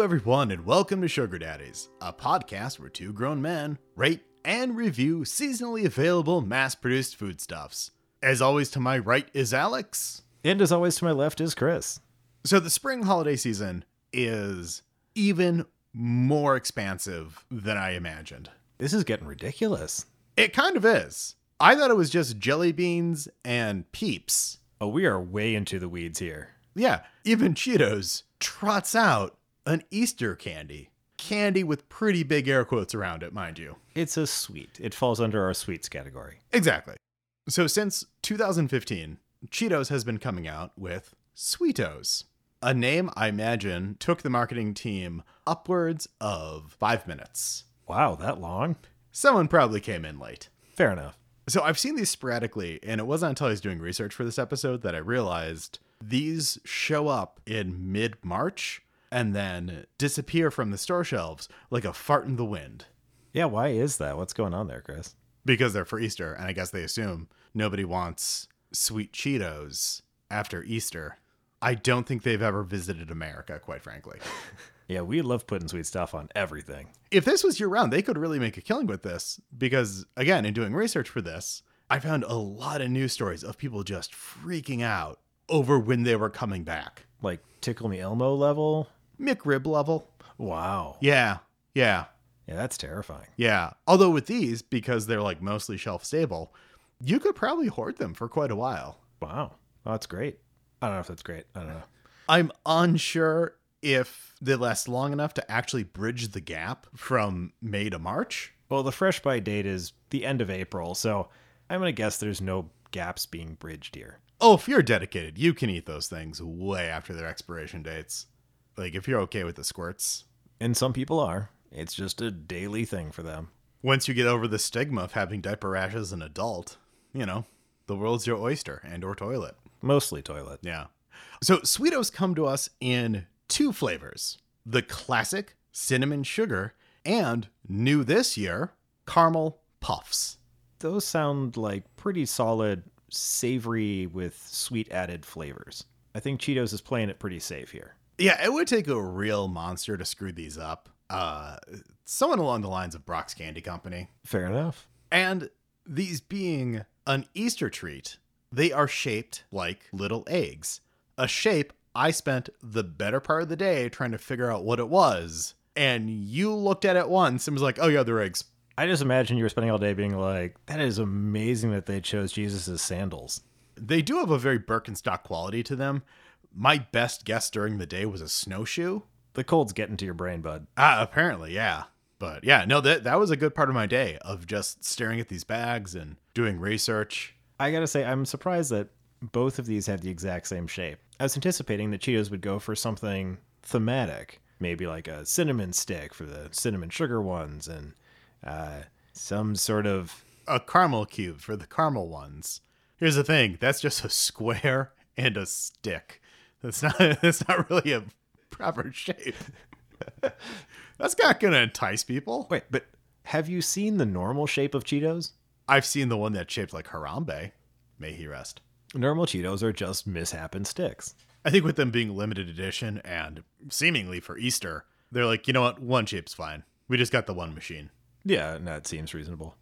Hello, everyone, and welcome to Sugar Daddies, a podcast where two grown men rate and review seasonally available mass produced foodstuffs. As always, to my right is Alex. And as always, to my left is Chris. So, the spring holiday season is even more expansive than I imagined. This is getting ridiculous. It kind of is. I thought it was just jelly beans and peeps. Oh, we are way into the weeds here. Yeah, even Cheetos trots out an Easter candy. Candy with pretty big air quotes around it, mind you. It's a sweet. It falls under our sweets category. Exactly. So since 2015, Cheetos has been coming out with Sweetos, a name I imagine took the marketing team upwards of five minutes. Wow, that long? Someone probably came in late. Fair enough. So I've seen these sporadically, and it wasn't until I was doing research for this episode that I realized these show up in mid March and then disappear from the store shelves like a fart in the wind Yeah, why is that? What's going on there, Chris? because they're for Easter. And I guess they assume nobody wants sweet Cheetos after Easter. I don't think they've ever visited America, quite frankly. Yeah, we love putting sweet stuff on everything. if this was year round, they could really make a killing with this because, again, in doing research for this, I found a lot of news stories of people just freaking out over when they were coming back. Like Tickle Me Elmo level? McRib level. Wow. Yeah, yeah, Yeah, that's terrifying. yeah. Although with these, because they're like mostly shelf stable, you could probably hoard them for quite a while. Wow. Oh, that's great. I don't know if that's great. I don't know. I'm unsure if they last long enough to actually bridge the gap from May to March. Well, the fresh by date is the end of April, so I'm going to guess there's no gaps being bridged here. Oh, if you're dedicated, you can eat those things way after their expiration dates. Like if you're okay with the squirts. And some people are. It's just a daily thing for them. Once you get over the stigma of having diaper rash as an adult, you know, the world's your oyster and or toilet. Mostly toilet. Yeah. So Sweetos come to us in two flavors. The classic cinnamon sugar and new this year, caramel puffs. Those sound like pretty solid, savory with sweet added flavors. I think Cheetos is playing it pretty safe here. Yeah, it would take a real monster to screw these up. Uh someone along the lines of Brach's Candy Company. Fair enough. And these being an Easter treat, they are shaped like little eggs. A shape I spent the better part of the day trying to figure out what it was. And you looked at it once and was like, oh, yeah, they're eggs. I just imagine you were spending all day being like, that is amazing that they chose Jesus' sandals. They do have a very Birkenstock quality to them. My best guess during the day was a snowshoe. The cold's getting to your brain, bud. Ah, apparently, yeah. But yeah, no, that that was a good part of my day of just staring at these bags and doing research. I gotta say, I'm surprised that both of these have the exact same shape. I was anticipating that Cheetos would go for something thematic, maybe like a cinnamon stick for the cinnamon sugar ones, and uh, some sort of a caramel cube for the caramel ones. Here's the thing, that's just a square and a stick. That's not that's not really a proper shape. that's not gonna entice people. wait. But have you seen the normal shape of Cheetos? I've seen the one that's shaped like Harambe. May he rest. Normal Cheetos are just mishappen sticks. I think with them being limited edition and seemingly for Easter, they're like, you know what, one shape's fine. We just got the one machine. Yeah, that seems reasonable.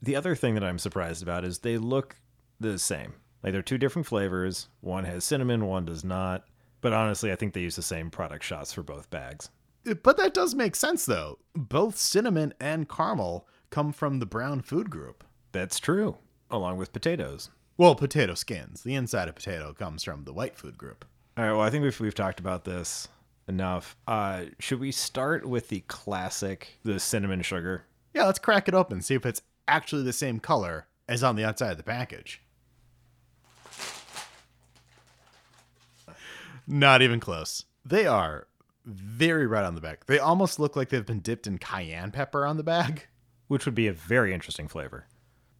The other thing that I'm surprised about is they look the same. Like they're two different flavors. One has cinnamon, one does not. But honestly, I think they use the same product shots for both bags. But that does make sense though. Both cinnamon and caramel come from the brown food group. That's true, along with potatoes. Well, potato skins. The inside of potato comes from the white food group. All right, well, I think we've, we've talked about this enough. Uh, should we start with the classic, the cinnamon sugar? Yeah, let's crack it open, see if it's actually the same color as on the outside of the package. Not even close. They are very red on the back. They almost look like they've been dipped in cayenne pepper on the bag. Which would be a very interesting flavor.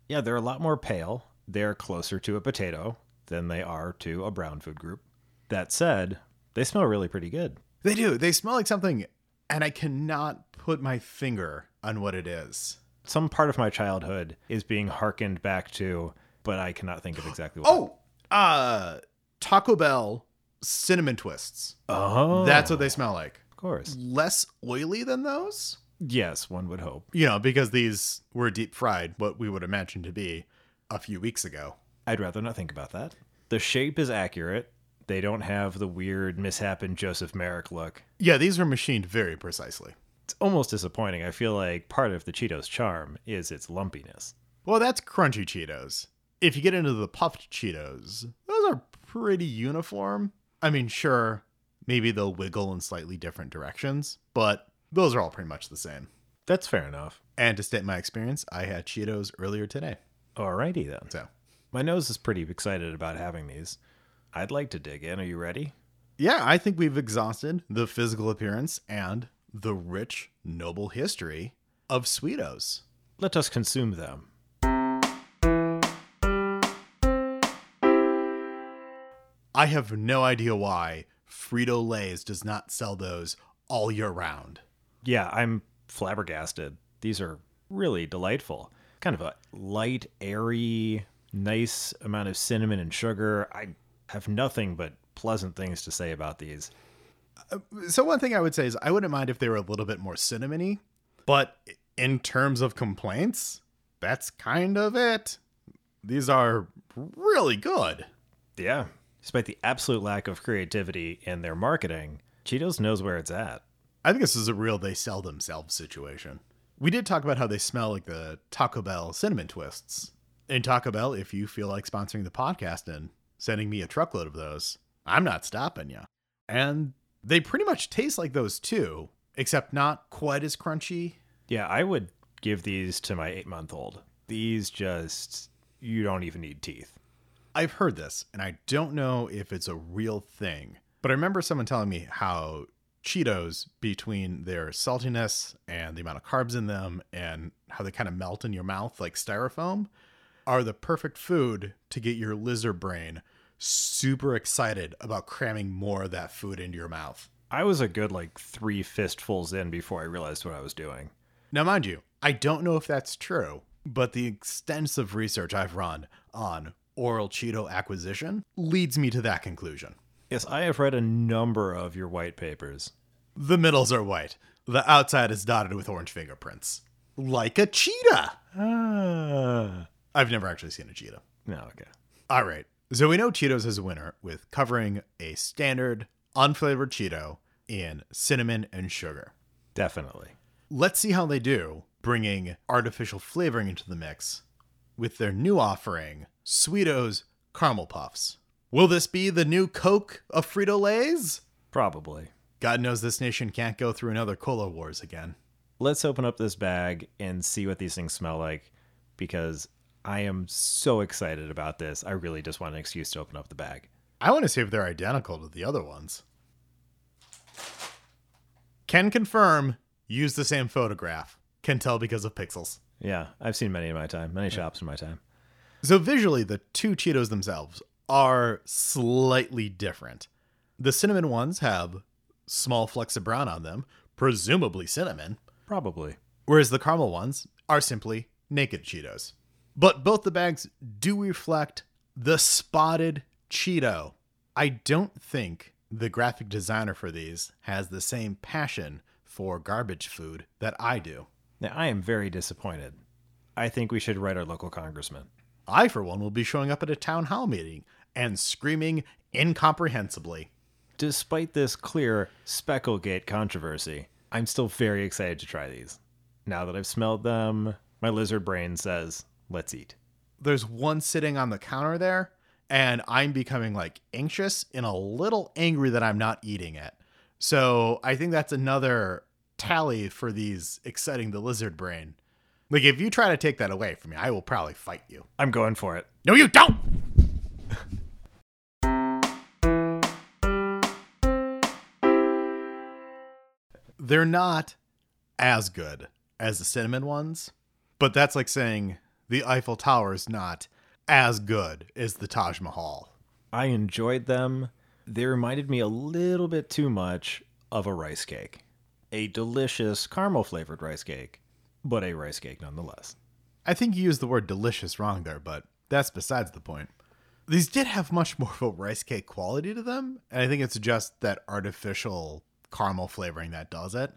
Yeah, they're a lot more pale. They're closer to a potato than they are to a brown food group. That said, they smell really pretty good. They do. They smell like something, and I cannot put my finger on what it is. Some part of my childhood is being harkened back to, but I cannot think of exactly what. Oh, uh, Taco Bell cinnamon twists. oh, That's what they oh. smell like. Of course. less oily than those. Yes, one would hope. You know, because these were deep fried, what we would imagine to be a few weeks ago. I'd rather not think about that. The shape is accurate. They don't have the weird misshapen Joseph Merrick look. Yeah, these were machined very precisely. It's almost disappointing. I feel like part of the Cheetos charm is its lumpiness. Well, that's crunchy Cheetos. If you get into the puffed Cheetos, those are pretty uniform. I mean, sure, maybe they'll wiggle in slightly different directions, but those are all pretty much the same. That's fair enough. And to state my experience, I had Cheetos earlier today. Alrighty then. So, My nose is pretty excited about having these. I'd like to dig in. Are you ready? yeah, I think we've exhausted the physical appearance and the rich, noble history of Sweetos. Let us consume them. I have no idea why Frito Lay's does not sell those all year round. Yeah, I'm flabbergasted. These are really delightful. Kind of a light, airy, nice amount of cinnamon and sugar. I have nothing but pleasant things to say about these. Uh, so one thing I would say is I wouldn't mind if they were a little bit more cinnamony, but in terms of complaints, that's kind of it. These are really good. Yeah. Despite the absolute lack of creativity in their marketing, Cheetos knows where it's at. I think this is a real they sell themselves situation. We did talk about how they smell like the Taco Bell cinnamon twists. In Taco Bell, if you feel like sponsoring the podcast and sending me a truckload of those, I'm not stopping you. And they pretty much taste like those too, except not quite as crunchy. Yeah, I would give these to my eight month old. These just, you don't even need teeth. I've heard this, and I don't know if it's a real thing, but I remember someone telling me how Cheetos, between their saltiness and the amount of carbs in them, and how they kind of melt in your mouth like styrofoam, are the perfect food to get your lizard brain super excited about cramming more of that food into your mouth. I was a good like three fistfuls in before I realized what I was doing. Now, mind you, I don't know if that's true, but the extensive research I've run on oral Cheeto acquisition leads me to that conclusion. Yes, I have read a number of your white papers. The middles are white. The outside is dotted with orange fingerprints. Like a cheetah. Ah. I've never actually seen a cheetah. No, okay. All right. So we know Cheetos is a winner with covering a standard unflavored Cheeto in cinnamon and sugar. Definitely. Let's see how they do bringing artificial flavoring into the mix with their new offering, Sweetos Caramel Puffs. Will this be the new Coke of Frito Lay's? Probably. God knows this nation can't go through another cola wars again. Let's open up this bag and see what these things smell like because I am so excited about this. I really just want an excuse to open up the bag. I want to see if they're identical to the other ones. Can confirm, use the same photograph. Can tell because of pixels. Yeah, I've seen many in my time, many shops in my time. So visually, the two Cheetos themselves are slightly different. The cinnamon ones have small flecks of brown on them, presumably cinnamon, Probably. whereas the caramel ones are simply naked Cheetos. But both the bags do reflect the spotted Cheeto. I don't think the graphic designer for these has the same passion for garbage food that I do. Now, I am very disappointed. I think we should write our local congressman. I, for one, will be showing up at a town hall meeting and screaming incomprehensibly. Despite this clear Specklegate controversy, I'm still very excited to try these. Now that I've smelled them, my lizard brain says, let's eat. There's one sitting on the counter there, and I'm becoming like anxious and a little angry that I'm not eating it. So I think that's another tally for these exciting the lizard brain. Like if you try to take that away from me, I will probably fight you. I'm going for it. No, you don't. They're not as good as the cinnamon ones, but that's like saying the Eiffel Tower is not as good as the Taj Mahal. I enjoyed them. They reminded me a little bit too much of a rice cake. A delicious caramel flavored rice cake, but a rice cake nonetheless. I think you used the word delicious wrong there, but that's besides the point. These did have much more of a rice cake quality to them, and I think it's just that artificial caramel flavoring that does it.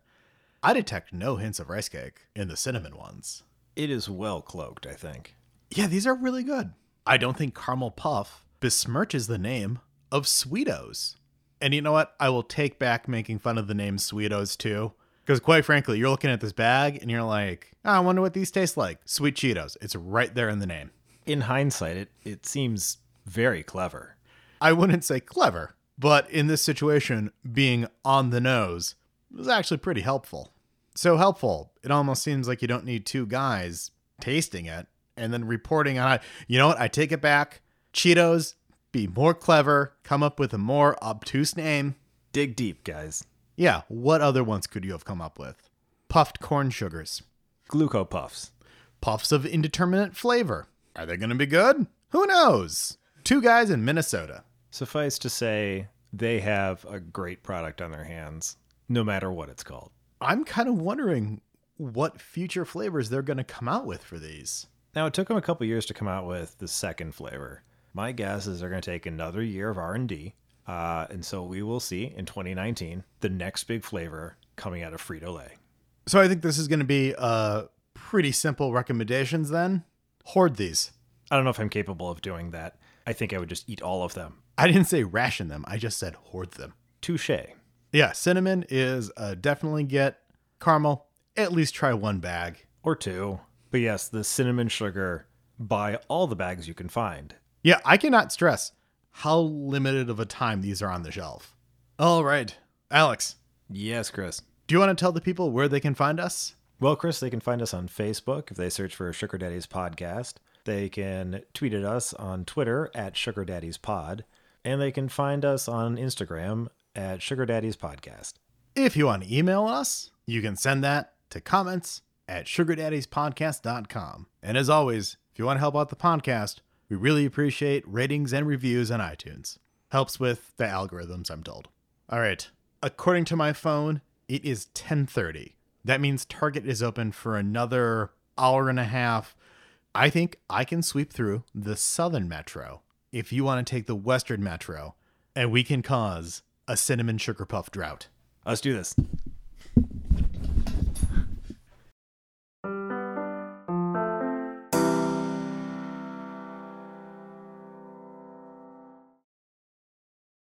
I detect no hints of rice cake in the cinnamon ones. It is well cloaked, I think. Yeah, these are really good. I don't think caramel puff besmirches the name of Sweetos. And you know what? I will take back making fun of the name Sweetos too. Because quite frankly, you're looking at this bag and you're like, oh, I wonder what these taste like. Sweet Cheetos. It's right there in the name. In hindsight, it, it seems very clever. I wouldn't say clever, but in this situation, being on the nose was actually pretty helpful. So helpful, it almost seems like you don't need two guys tasting it and then reporting on it. You know what? I take it back. Cheetos, be more clever, come up with a more obtuse name. Dig deep, guys. Yeah, what other ones could you have come up with? Puffed corn sugars, Gluco puffs. puffs of indeterminate flavor. Are they going to be good? Who knows? Two guys in Minnesota. Suffice to say, they have a great product on their hands, no matter what it's called. I'm kind of wondering what future flavors they're going to come out with for these. Now, it took them a couple years to come out with the second flavor. My guess is they're going to take another year of R&D, uh, and so we will see in 2019 the next big flavor coming out of Frito-Lay. So I think this is going to be uh, pretty simple recommendations then. Hoard these. I don't know if I'm capable of doing that. I think I would just eat all of them. I didn't say ration them, I just said hoard them. Touche. Yeah, cinnamon is uh, definitely get. Caramel, at least try one bag. Or two. But yes, the cinnamon sugar, buy all the bags you can find. Yeah, I cannot stress how limited of a time these are on the shelf. All right, Alex, Yes, Chris. do you want to tell the people where they can find us? Well, Chris, they can find us on Facebook if they search for Sugar Daddies Podcast. They can tweet at us on Twitter at Sugar Daddies Pod. And they can find us on Instagram at Sugar Daddies Podcast. If you want to email us, you can send that to comments at sugardaddyspodcast.com. And as always, if you want to help out the podcast, we really appreciate ratings and reviews on iTunes. Helps with the algorithms, I'm told. All right. According to my phone, it is 10:30. That means Target is open for another hour and a half. I think I can sweep through the Southern Metro if you want to take the Western Metro, and we can cause a cinnamon sugar puff drought. Let's do this.